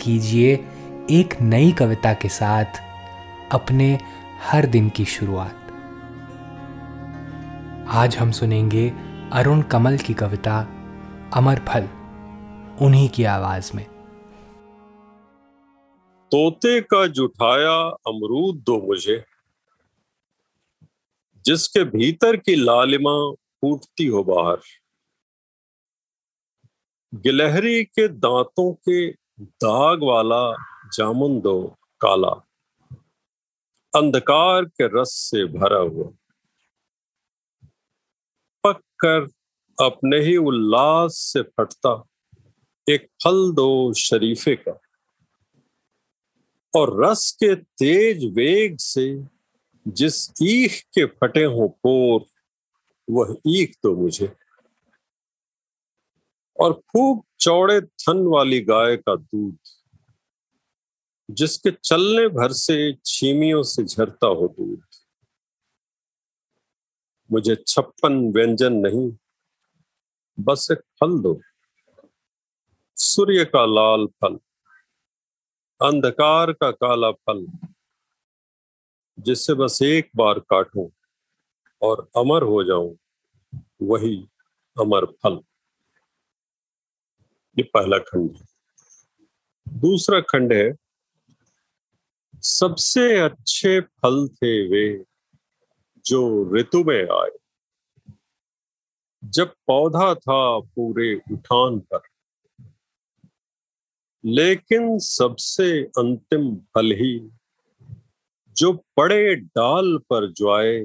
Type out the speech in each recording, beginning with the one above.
कीजिए एक नई कविता के साथ अपने हर दिन की शुरुआत। आज हम सुनेंगे अरुण कमल की कविता अमर फल, उन्हीं की आवाज़ में। तोते का जुठाया अमरूद दो मुझे, जिसके भीतर की लालिमा फूटती हो बाहर। गिलहरी के दांतों के दाग वाला जामुन दो, काला। अंधकार के रस से भरा हुआ। पक कर अपने ही उल्लास से फटता एक फल दो शरीफे का। और रस के तेज वेग से जिस ईख के फटे हो पोर, वह ईख दो मुझे। और खूब चौड़े थन वाली गाय का दूध, जिसके चलने भर से छीमियों से झरता हो दूध। मुझे छप्पन व्यंजन नहीं, बस एक फल दो। सूर्य का लाल फल, अंधकार का काला फल, जिससे बस एक बार काटूं और अमर हो जाऊँ, वही अमर फल। ये पहला खंड है। दूसरा खंड है, सबसे अच्छे फल थे वे जो ऋतु में आए। जब पौधा था पूरे उठान पर, लेकिन सबसे अंतिम फल ही जो पड़े डाल पर ज्वाए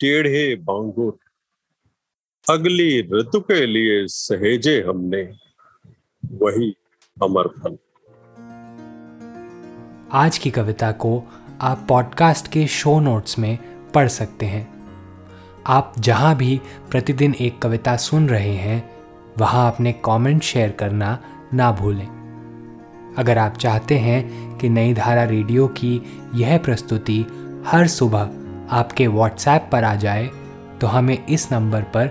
टेढ़े बांगुर अगली ऋतु के लिए सहेजे हमने वही अमर फल। आज की कविता को आप पॉडकास्ट के शो नोट्स में पढ़ सकते हैं। आप जहाँ भी प्रतिदिन एक कविता सुन रहे हैं, वहाँ अपने कमेंट शेयर करना ना भूलें। अगर आप चाहते हैं कि नई धारा रेडियो की यह प्रस्तुति हर सुबह आपके व्हाट्सएप पर आ जाए तो हमें इस नंबर पर